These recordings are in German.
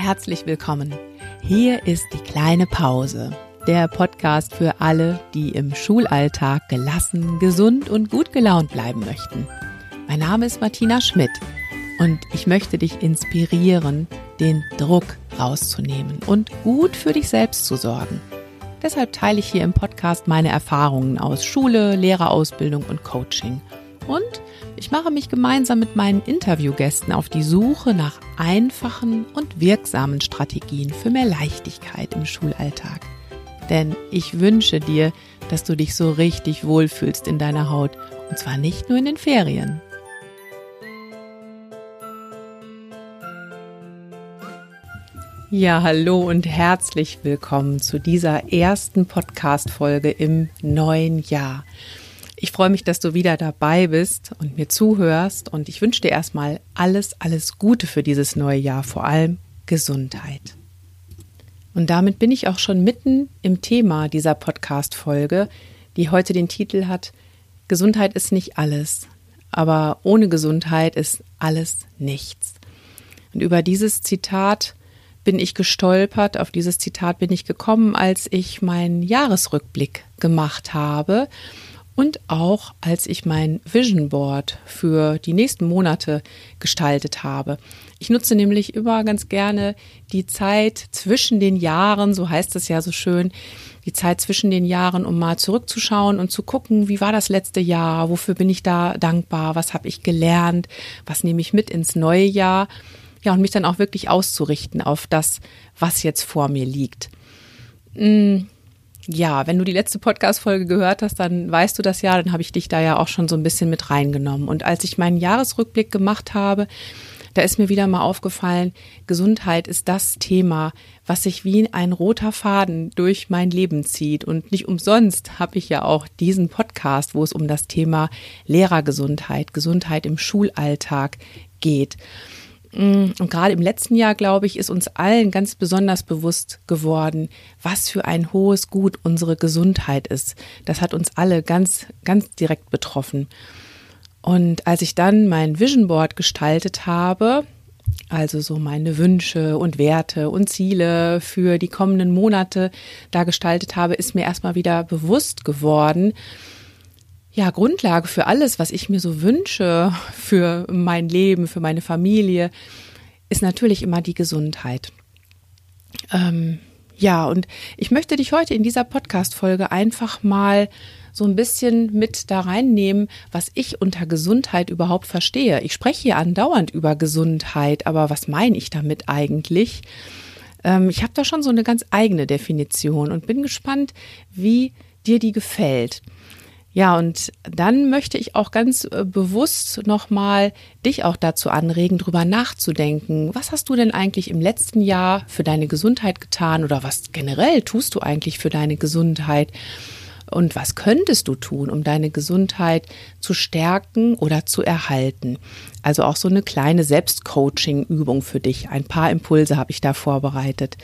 herzlich willkommen. Hier ist die kleine Pause, der Podcast für alle, die im Schulalltag gelassen, gesund und gut gelaunt bleiben möchten. Mein Name ist Martina Schmidt und ich möchte dich inspirieren, den Druck rauszunehmen und gut für dich selbst zu sorgen. Deshalb teile ich hier im Podcast meine Erfahrungen aus Schule, Lehrerausbildung und Coaching. Und ich mache mich gemeinsam mit meinen Interviewgästen auf die Suche nach einfachen und wirksamen Strategien für mehr Leichtigkeit im Schulalltag. Denn ich wünsche dir, dass du dich so richtig wohlfühlst in deiner Haut. Und zwar nicht nur in den Ferien. Ja, hallo und herzlich willkommen zu dieser ersten Podcast-Folge im neuen Jahr. Ich freue mich, dass du wieder dabei bist und mir zuhörst und ich wünsche dir erstmal alles, alles Gute für dieses neue Jahr, vor allem Gesundheit. Und damit bin ich auch schon mitten im Thema dieser Podcast-Folge, die heute den Titel hat Gesundheit ist nicht alles, aber ohne Gesundheit ist alles nichts. Und über dieses Zitat bin ich gestolpert, auf dieses Zitat bin ich gekommen, als ich meinen Jahresrückblick gemacht habe und auch als ich mein Vision Board für die nächsten Monate gestaltet habe. Ich nutze nämlich immer ganz gerne die Zeit zwischen den Jahren, so heißt es ja so schön, die Zeit zwischen den Jahren, um mal zurückzuschauen und zu gucken, wie war das letzte Jahr, wofür bin ich da dankbar, was habe ich gelernt, was nehme ich mit ins neue Jahr ja, und mich dann auch wirklich auszurichten auf das, was jetzt vor mir liegt. Mm, ja, wenn du die letzte Podcast-Folge gehört hast, dann weißt du das ja, dann habe ich dich da ja auch schon so ein bisschen mit reingenommen. Und als ich meinen Jahresrückblick gemacht habe, da ist mir wieder mal aufgefallen, Gesundheit ist das Thema, was sich wie ein roter Faden durch mein Leben zieht. Und nicht umsonst habe ich ja auch diesen Podcast, wo es um das Thema Lehrergesundheit, Gesundheit im Schulalltag geht. Mm, und gerade im letzten Jahr, glaube ich, ist uns allen ganz besonders bewusst geworden, was für ein hohes Gut unsere Gesundheit ist. Das hat uns alle ganz, ganz direkt betroffen. Und als ich dann mein Vision Board gestaltet habe, also so meine Wünsche und Werte und Ziele für die kommenden Monate da gestaltet habe, ist mir erstmal wieder bewusst geworden, ja, Grundlage für alles, was ich mir so wünsche, für mein Leben, für meine Familie, ist natürlich immer die Gesundheit. Ähm, ja, und ich möchte dich heute in dieser Podcast-Folge einfach mal so ein bisschen mit da reinnehmen, was ich unter Gesundheit überhaupt verstehe. Ich spreche hier andauernd über Gesundheit, aber was meine ich damit eigentlich? Ähm, ich habe da schon so eine ganz eigene Definition und bin gespannt, wie dir die gefällt. Ja, und dann möchte ich auch ganz äh, bewusst nochmal dich auch dazu anregen, drüber nachzudenken. Was hast du denn eigentlich im letzten Jahr für deine Gesundheit getan oder was generell tust du eigentlich für deine Gesundheit? Und was könntest du tun, um deine Gesundheit zu stärken oder zu erhalten? Also auch so eine kleine Selbstcoaching-Übung für dich. Ein paar Impulse habe ich da vorbereitet.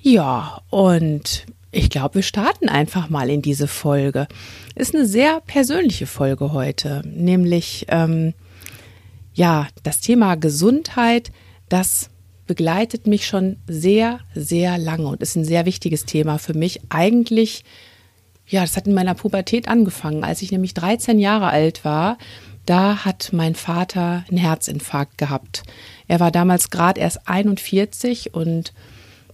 Ja, und ich glaube, wir starten einfach mal in diese Folge. Ist eine sehr persönliche Folge heute, nämlich ähm, ja das Thema Gesundheit. Das begleitet mich schon sehr, sehr lange und ist ein sehr wichtiges Thema für mich. Eigentlich, ja, das hat in meiner Pubertät angefangen, als ich nämlich 13 Jahre alt war. Da hat mein Vater einen Herzinfarkt gehabt. Er war damals gerade erst 41 und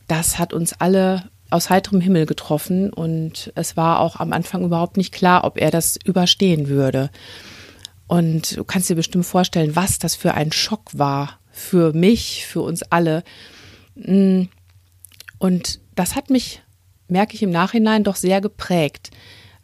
das hat uns alle aus heiterem Himmel getroffen und es war auch am Anfang überhaupt nicht klar, ob er das überstehen würde. Und du kannst dir bestimmt vorstellen, was das für ein Schock war für mich, für uns alle. Mm. Und das hat mich, merke ich im Nachhinein, doch sehr geprägt,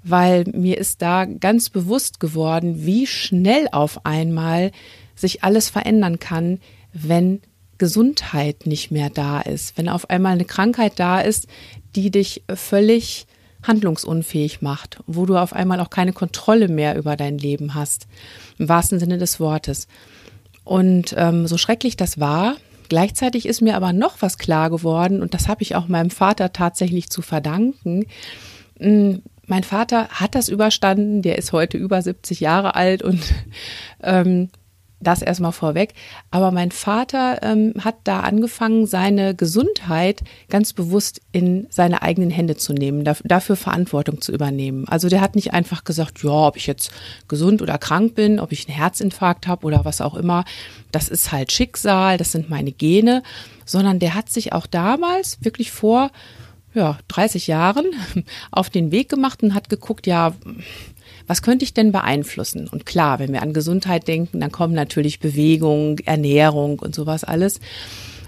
weil mir ist da ganz bewusst geworden, wie schnell auf einmal sich alles verändern kann, wenn Gesundheit nicht mehr da ist, wenn auf einmal eine Krankheit da ist, die dich völlig handlungsunfähig macht, wo du auf einmal auch keine Kontrolle mehr über dein Leben hast, im wahrsten Sinne des Wortes. Und ähm, so schrecklich das war, gleichzeitig ist mir aber noch was klar geworden, und das habe ich auch meinem Vater tatsächlich zu verdanken. Hm, mein Vater hat das überstanden, der ist heute über 70 Jahre alt und ähm, das erstmal vorweg. Aber mein Vater ähm, hat da angefangen, seine Gesundheit ganz bewusst in seine eigenen Hände zu nehmen, dafür Verantwortung zu übernehmen. Also der hat nicht einfach gesagt, ja, ob ich jetzt gesund oder krank bin, ob ich einen Herzinfarkt habe oder was auch immer, das ist halt Schicksal, das sind meine Gene, sondern der hat sich auch damals wirklich vor ja, 30 Jahren auf den Weg gemacht und hat geguckt, ja, was könnte ich denn beeinflussen? Und klar, wenn wir an Gesundheit denken, dann kommen natürlich Bewegung, Ernährung und sowas alles,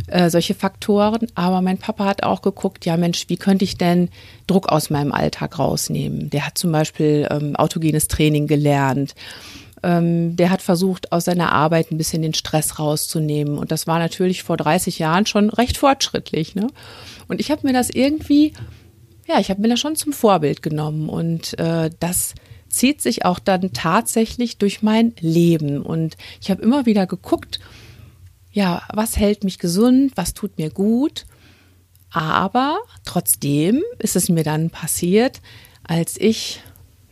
äh, solche Faktoren. Aber mein Papa hat auch geguckt, ja Mensch, wie könnte ich denn Druck aus meinem Alltag rausnehmen? Der hat zum Beispiel ähm, autogenes Training gelernt. Ähm, der hat versucht, aus seiner Arbeit ein bisschen den Stress rauszunehmen. Und das war natürlich vor 30 Jahren schon recht fortschrittlich. Ne? Und ich habe mir das irgendwie, ja, ich habe mir das schon zum Vorbild genommen. Und äh, das zieht sich auch dann tatsächlich durch mein Leben. Und ich habe immer wieder geguckt, ja, was hält mich gesund, was tut mir gut. Aber trotzdem ist es mir dann passiert, als ich,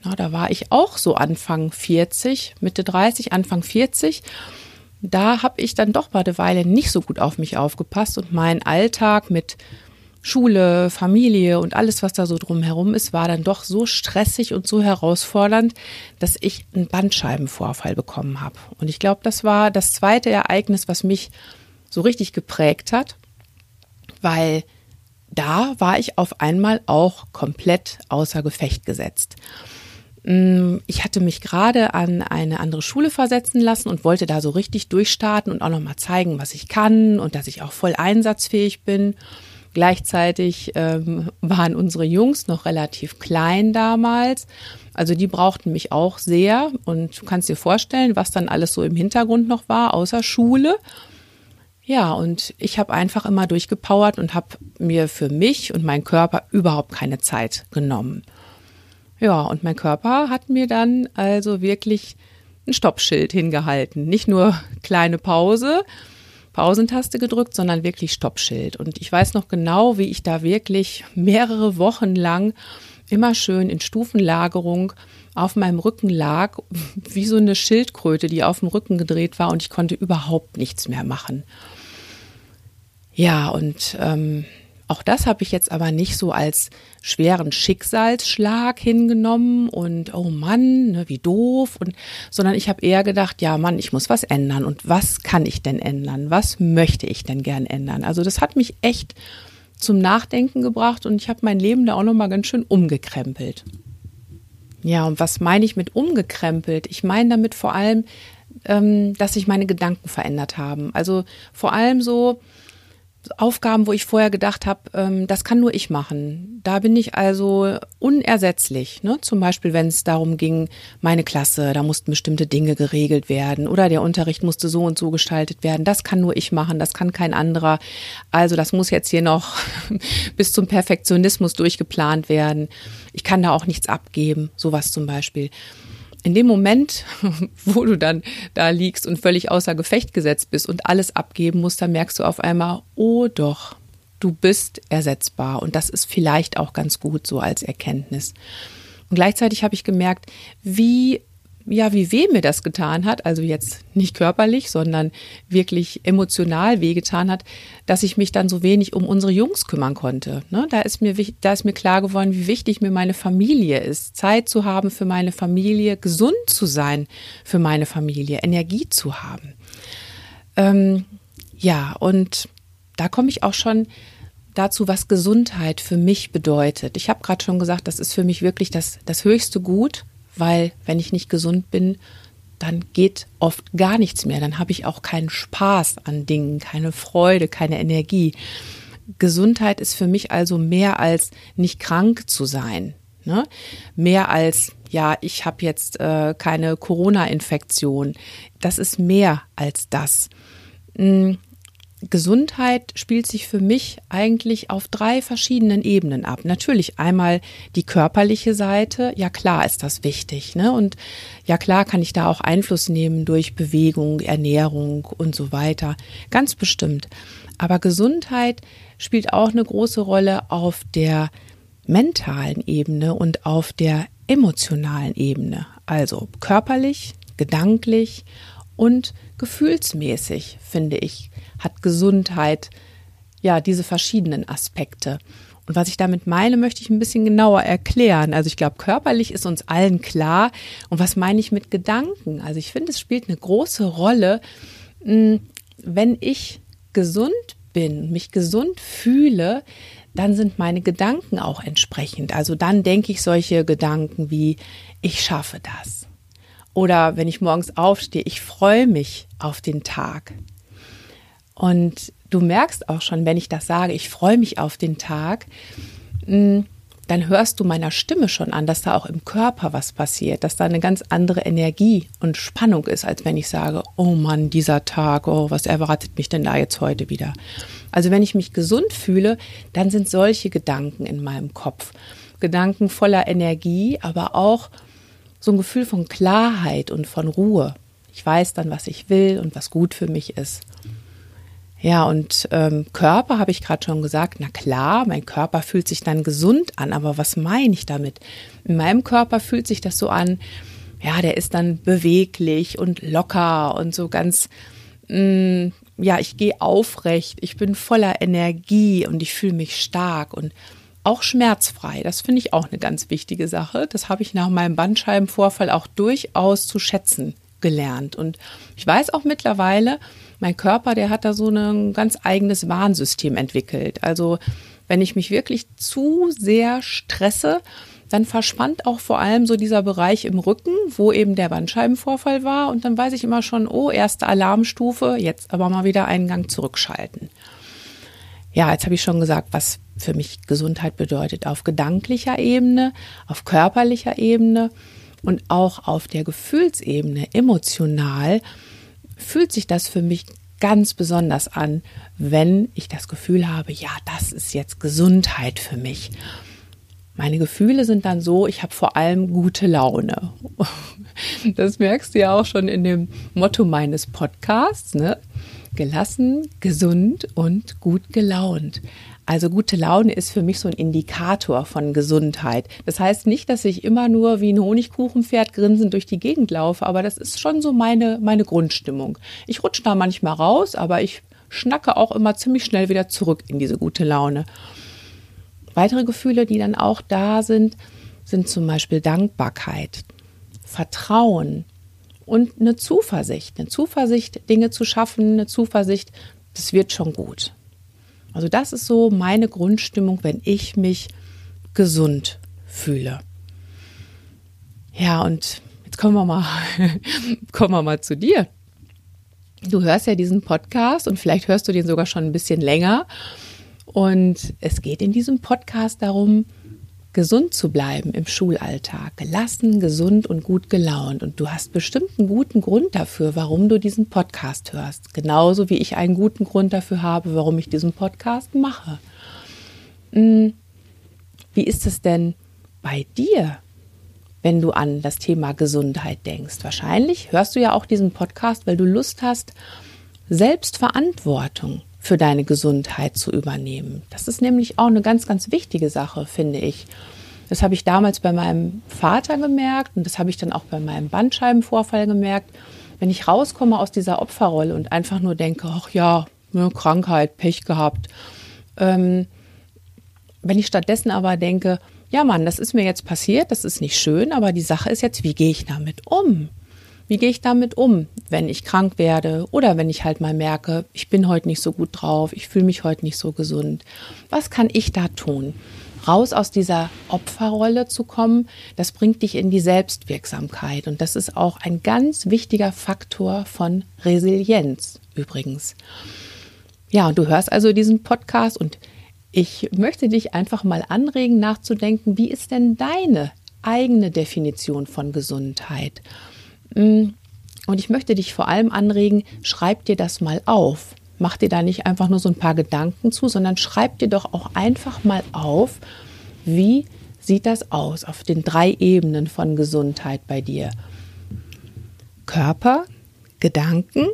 na, da war ich auch so Anfang 40, Mitte 30, Anfang 40. Da habe ich dann doch mal eine Weile nicht so gut auf mich aufgepasst und meinen Alltag mit Schule, Familie und alles, was da so drumherum ist, war dann doch so stressig und so herausfordernd, dass ich einen Bandscheibenvorfall bekommen habe. Und ich glaube, das war das zweite Ereignis, was mich so richtig geprägt hat, weil da war ich auf einmal auch komplett außer Gefecht gesetzt. Mm, ich hatte mich gerade an eine andere Schule versetzen lassen und wollte da so richtig durchstarten und auch nochmal zeigen, was ich kann und dass ich auch voll einsatzfähig bin. Gleichzeitig ähm, waren unsere Jungs noch relativ klein damals. Also die brauchten mich auch sehr. Und du kannst dir vorstellen, was dann alles so im Hintergrund noch war, außer Schule. Ja, und ich habe einfach immer durchgepowert und habe mir für mich und meinen Körper überhaupt keine Zeit genommen. Ja, und mein Körper hat mir dann also wirklich ein Stoppschild hingehalten. Nicht nur kleine Pause, Pausentaste gedrückt, sondern wirklich Stoppschild. Und ich weiß noch genau, wie ich da wirklich mehrere Wochen lang immer schön in Stufenlagerung auf meinem Rücken lag, wie so eine Schildkröte, die auf dem Rücken gedreht war und ich konnte überhaupt nichts mehr machen. Ja, und ähm, auch das habe ich jetzt aber nicht so als schweren Schicksalsschlag hingenommen und oh Mann, ne, wie doof und sondern ich habe eher gedacht, ja Mann, ich muss was ändern und was kann ich denn ändern? Was möchte ich denn gern ändern? Also das hat mich echt zum Nachdenken gebracht und ich habe mein Leben da auch noch mal ganz schön umgekrempelt. Ja, und was meine ich mit umgekrempelt? Ich meine damit vor allem, ähm, dass sich meine Gedanken verändert haben. Also vor allem so, Aufgaben, wo ich vorher gedacht habe, ähm, das kann nur ich machen. Da bin ich also unersetzlich. Ne? Zum Beispiel, wenn es darum ging, meine Klasse, da mussten bestimmte Dinge geregelt werden oder der Unterricht musste so und so gestaltet werden. Das kann nur ich machen, das kann kein anderer. Also das muss jetzt hier noch bis zum Perfektionismus durchgeplant werden. Ich kann da auch nichts abgeben, sowas zum Beispiel in dem Moment, wo du dann da liegst und völlig außer Gefecht gesetzt bist und alles abgeben musst, dann merkst du auf einmal, oh doch, du bist ersetzbar. Und das ist vielleicht auch ganz gut so als Erkenntnis. Und gleichzeitig habe ich gemerkt, wie ja, wie weh mir das getan hat, also jetzt nicht körperlich, sondern wirklich emotional wehgetan hat, dass ich mich dann so wenig um unsere Jungs kümmern konnte. Ne? Da ist mir, da ist mir klar geworden, wie wichtig mir meine Familie ist, Zeit zu haben für meine Familie, gesund zu sein für meine Familie, Energie zu haben. Ähm, ja, und da komme ich auch schon dazu, was Gesundheit für mich bedeutet. Ich habe gerade schon gesagt, das ist für mich wirklich das, das höchste Gut weil wenn ich nicht gesund bin, dann geht oft gar nichts mehr. Dann habe ich auch keinen Spaß an Dingen, keine Freude, keine Energie. Gesundheit ist für mich also mehr als nicht krank zu sein. Ne? Mehr als, ja, ich habe jetzt äh, keine Corona-Infektion. Das ist mehr als das. Hm, Gesundheit spielt sich für mich eigentlich auf drei verschiedenen Ebenen ab. Natürlich einmal die körperliche Seite. Ja klar ist das wichtig. Ne? Und ja klar kann ich da auch Einfluss nehmen durch Bewegung, Ernährung und so weiter. Ganz bestimmt. Aber Gesundheit spielt auch eine große Rolle auf der mentalen Ebene und auf der emotionalen Ebene. Also körperlich, gedanklich und gefühlsmäßig, finde ich, hat Gesundheit ja diese verschiedenen Aspekte. Und was ich damit meine, möchte ich ein bisschen genauer erklären. Also ich glaube, körperlich ist uns allen klar. Und was meine ich mit Gedanken? Also ich finde, es spielt eine große Rolle, hm, wenn ich gesund bin, mich gesund fühle, dann sind meine Gedanken auch entsprechend. Also dann denke ich solche Gedanken wie, ich schaffe das. Oder wenn ich morgens aufstehe, ich freue mich auf den Tag. Und du merkst auch schon, wenn ich das sage, ich freue mich auf den Tag, hm, dann hörst du meiner Stimme schon an, dass da auch im Körper was passiert, dass da eine ganz andere Energie und Spannung ist, als wenn ich sage, oh Mann, dieser Tag, oh, was erwartet mich denn da jetzt heute wieder? Also wenn ich mich gesund fühle, dann sind solche Gedanken in meinem Kopf. Gedanken voller Energie, aber auch so ein Gefühl von Klarheit und von Ruhe. Ich weiß dann, was ich will und was gut für mich ist. Ja, und ähm, Körper habe ich gerade schon gesagt, na klar, mein Körper fühlt sich dann gesund an, aber was meine ich damit? In meinem Körper fühlt sich das so an, ja, der ist dann beweglich und locker und so ganz, mh, mm, ja, ich gehe aufrecht, ich bin voller Energie und ich fühle mich stark und auch schmerzfrei. Das finde ich auch eine ganz wichtige Sache. Das habe ich nach meinem Bandscheibenvorfall auch durchaus zu schätzen gelernt. Und ich weiß auch mittlerweile, mein Körper, der hat da so ein ganz eigenes Warnsystem entwickelt. Also wenn ich mich wirklich zu sehr stresse, dann verspannt auch vor allem so dieser Bereich im Rücken, wo eben der Bandscheibenvorfall war. Und dann weiß ich immer schon, oh, erste Alarmstufe, jetzt aber mal wieder einen Gang zurückschalten. Ja, jetzt habe ich schon gesagt, was für mich Gesundheit bedeutet auf gedanklicher Ebene, auf körperlicher Ebene und auch auf der Gefühlsebene, emotional fühlt sich das für mich ganz besonders an, wenn ich das Gefühl habe, ja, das ist jetzt Gesundheit für mich. Meine Gefühle sind dann so, ich habe vor allem gute Laune. Das merkst du ja auch schon in dem Motto meines Podcasts, ne? Gelassen, gesund und gut gelaunt. Also gute Laune ist für mich so ein Indikator von Gesundheit. Das heißt nicht, dass ich immer nur wie ein Honigkuchenpferd grinsend durch die Gegend laufe, aber das ist schon so meine, meine Grundstimmung. Ich rutsche da manchmal raus, aber ich schnacke auch immer ziemlich schnell wieder zurück in diese gute Laune. Weitere Gefühle, die dann auch da sind, sind zum Beispiel Dankbarkeit, Vertrauen und eine Zuversicht. Eine Zuversicht, Dinge zu schaffen, eine Zuversicht, das wird schon gut. Also das ist so meine Grundstimmung, wenn ich mich gesund fühle. Ja, und jetzt kommen wir mal, kommen wir mal zu dir. Du hörst ja diesen Podcast und vielleicht hörst du den sogar schon ein bisschen länger. Und es geht in diesem Podcast darum, gesund zu bleiben im Schulalltag, gelassen, gesund und gut gelaunt. Und du hast bestimmt einen guten Grund dafür, warum du diesen Podcast hörst. Genauso wie ich einen guten Grund dafür habe, warum ich diesen Podcast mache. Hm, wie ist es denn bei dir, wenn du an das Thema Gesundheit denkst? Wahrscheinlich hörst du ja auch diesen Podcast, weil du Lust hast, Selbstverantwortung für deine Gesundheit zu übernehmen. Das ist nämlich auch eine ganz, ganz wichtige Sache, finde ich. Das habe ich damals bei meinem Vater gemerkt und das habe ich dann auch bei meinem Bandscheibenvorfall gemerkt. Wenn ich rauskomme aus dieser Opferrolle und einfach nur denke, ach ja, ne, Krankheit, Pech gehabt. Ähm, wenn ich stattdessen aber denke, ja Mann, das ist mir jetzt passiert, das ist nicht schön, aber die Sache ist jetzt, wie gehe ich damit um? Wie gehe ich damit um, wenn ich krank werde oder wenn ich halt mal merke, ich bin heute nicht so gut drauf, ich fühle mich heute nicht so gesund? Was kann ich da tun? Raus aus dieser Opferrolle zu kommen, das bringt dich in die Selbstwirksamkeit. Und das ist auch ein ganz wichtiger Faktor von Resilienz übrigens. Ja, und du hörst also diesen Podcast und ich möchte dich einfach mal anregen, nachzudenken, wie ist denn deine eigene Definition von Gesundheit? Mm, und ich möchte dich vor allem anregen, schreib dir das mal auf. Mach dir da nicht einfach nur so ein paar Gedanken zu, sondern schreib dir doch auch einfach mal auf, wie sieht das aus auf den drei Ebenen von Gesundheit bei dir. Körper, Gedanken,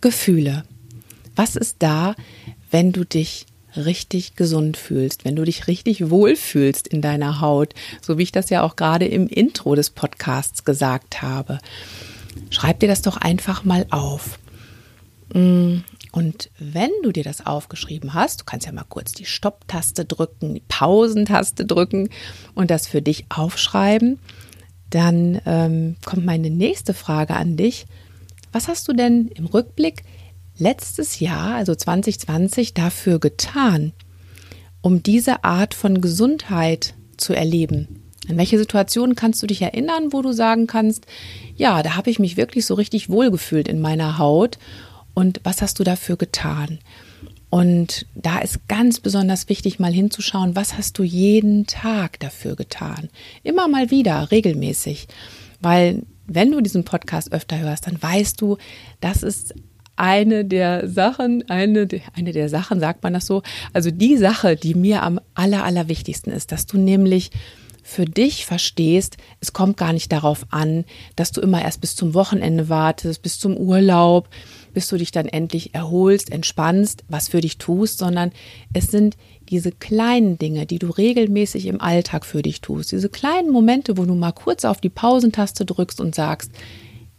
Gefühle. Was ist da, wenn du dich richtig gesund fühlst, wenn du dich richtig wohlfühlst in deiner Haut, so wie ich das ja auch gerade im Intro des Podcasts gesagt habe. schreib dir das doch einfach mal auf. Mm, und wenn du dir das aufgeschrieben hast, du kannst ja mal kurz die Stopptaste drücken, die Pausentaste drücken und das für dich aufschreiben, dann ähm, kommt meine nächste Frage an dich. Was hast du denn im Rückblick letztes Jahr, also 2020, dafür getan, um diese Art von Gesundheit zu erleben? An welche Situationen kannst du dich erinnern, wo du sagen kannst, ja, da habe ich mich wirklich so richtig wohlgefühlt in meiner Haut und was hast du dafür getan? Und da ist ganz besonders wichtig, mal hinzuschauen, was hast du jeden Tag dafür getan? Immer mal wieder, regelmäßig. Weil wenn du diesen Podcast öfter hörst, dann weißt du, das ist eine der Sachen, eine, eine der Sachen, sagt man das so, also die Sache, die mir am aller, allerwichtigsten ist, dass du nämlich für dich verstehst, es kommt gar nicht darauf an, dass du immer erst bis zum Wochenende wartest, bis zum Urlaub, bis du dich dann endlich erholst, entspannst, was für dich tust, sondern es sind diese kleinen Dinge, die du regelmäßig im Alltag für dich tust, diese kleinen Momente, wo du mal kurz auf die Pausentaste drückst und sagst,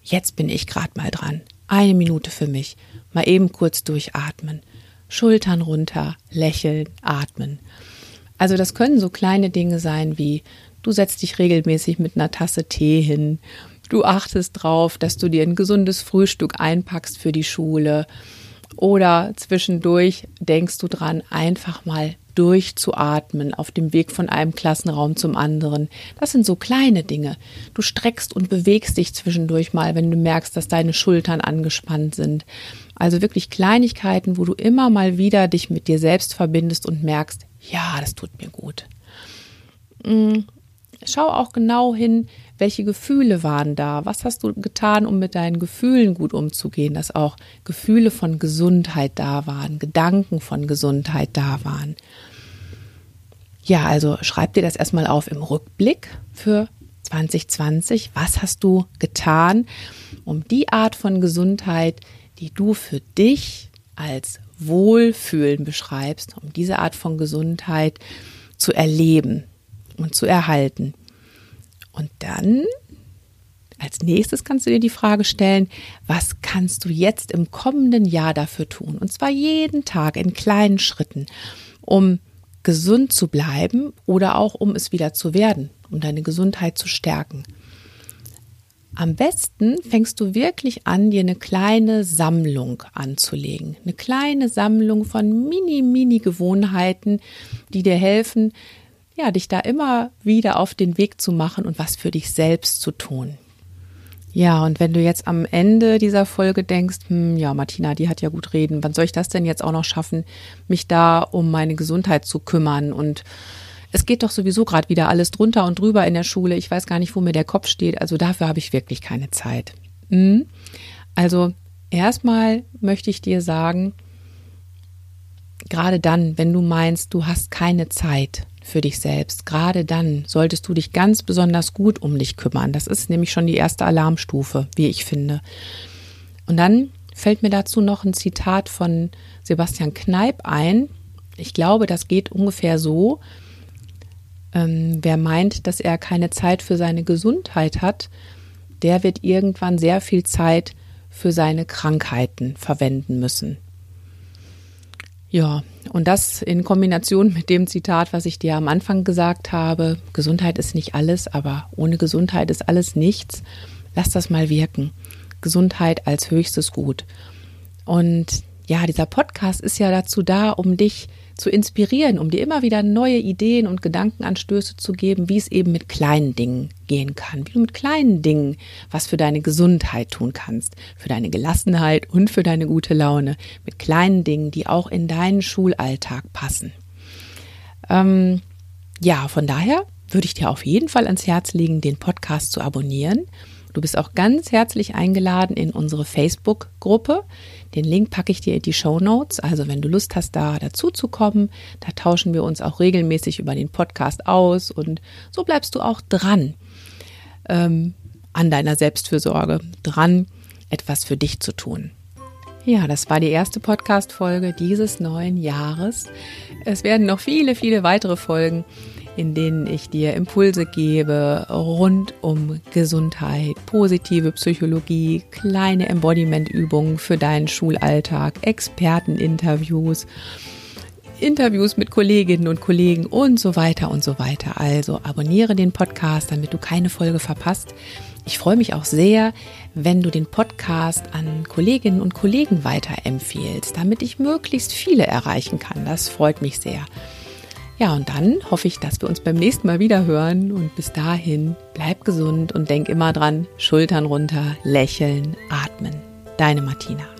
jetzt bin ich gerade mal dran eine Minute für mich. Mal eben kurz durchatmen. Schultern runter, lächeln, atmen. Also das können so kleine Dinge sein wie du setzt dich regelmäßig mit einer Tasse Tee hin, du achtest drauf, dass du dir ein gesundes Frühstück einpackst für die Schule oder zwischendurch denkst du dran, einfach mal durchzuatmen auf dem Weg von einem Klassenraum zum anderen. Das sind so kleine Dinge. Du streckst und bewegst dich zwischendurch mal, wenn du merkst, dass deine Schultern angespannt sind. Also wirklich Kleinigkeiten, wo du immer mal wieder dich mit dir selbst verbindest und merkst, ja, das tut mir gut. Mm, schau auch genau hin, welche Gefühle waren da? Was hast du getan, um mit deinen Gefühlen gut umzugehen, dass auch Gefühle von Gesundheit da waren, Gedanken von Gesundheit da waren? Ja, also schreib dir das erstmal auf im Rückblick für 2020. Was hast du getan, um die Art von Gesundheit, die du für dich als Wohlfühlen beschreibst, um diese Art von Gesundheit zu erleben und zu erhalten? Und dann als nächstes kannst du dir die Frage stellen, was kannst du jetzt im kommenden Jahr dafür tun? Und zwar jeden Tag in kleinen Schritten, um gesund zu bleiben oder auch um es wieder zu werden, um deine Gesundheit zu stärken. Am besten fängst du wirklich an, dir eine kleine Sammlung anzulegen. Eine kleine Sammlung von mini, mini Gewohnheiten, die dir helfen, ja, dich da immer wieder auf den Weg zu machen und was für dich selbst zu tun. Ja, und wenn du jetzt am Ende dieser Folge denkst, hm, ja, Martina, die hat ja gut reden, wann soll ich das denn jetzt auch noch schaffen, mich da um meine Gesundheit zu kümmern? Und es geht doch sowieso gerade wieder alles drunter und drüber in der Schule. Ich weiß gar nicht, wo mir der Kopf steht. Also dafür habe ich wirklich keine Zeit. Hm? Also erstmal möchte ich dir sagen, gerade dann, wenn du meinst, du hast keine Zeit, für dich selbst. Gerade dann solltest du dich ganz besonders gut um dich kümmern. Das ist nämlich schon die erste Alarmstufe, wie ich finde. Und dann fällt mir dazu noch ein Zitat von Sebastian Kneip ein. Ich glaube, das geht ungefähr so. Ähm, wer meint, dass er keine Zeit für seine Gesundheit hat, der wird irgendwann sehr viel Zeit für seine Krankheiten verwenden müssen. Ja, und das in Kombination mit dem Zitat, was ich dir am Anfang gesagt habe, Gesundheit ist nicht alles, aber ohne Gesundheit ist alles nichts. Lass das mal wirken. Gesundheit als höchstes Gut. Und ja, dieser Podcast ist ja dazu da, um dich zu inspirieren, um dir immer wieder neue Ideen und Gedankenanstöße zu geben, wie es eben mit kleinen Dingen gehen kann, wie du mit kleinen Dingen was für deine Gesundheit tun kannst, für deine Gelassenheit und für deine gute Laune, mit kleinen Dingen, die auch in deinen Schulalltag passen. Ähm, ja, von daher würde ich dir auf jeden Fall ans Herz legen, den Podcast zu abonnieren. Du bist auch ganz herzlich eingeladen in unsere Facebook-Gruppe. Den Link packe ich dir in die Show Notes. Also wenn du Lust hast, da dazu zu kommen, da tauschen wir uns auch regelmäßig über den Podcast aus und so bleibst du auch dran ähm, an deiner Selbstfürsorge, dran, etwas für dich zu tun. Ja, das war die erste Podcast-Folge dieses neuen Jahres. Es werden noch viele, viele weitere Folgen in denen ich dir Impulse gebe rund um Gesundheit, positive Psychologie, kleine Embodiment-Übungen für deinen Schulalltag, Experteninterviews. Interviews mit Kolleginnen und Kollegen und so weiter und so weiter. Also abonniere den Podcast, damit du keine Folge verpasst. Ich freue mich auch sehr, wenn du den Podcast an Kolleginnen und Kollegen weiterempfehlst, damit ich möglichst viele erreichen kann. Das freut mich sehr. Ja, und dann hoffe ich, dass wir uns beim nächsten Mal wieder hören und bis dahin bleib gesund und denk immer dran, Schultern runter, lächeln, atmen. Deine Martina.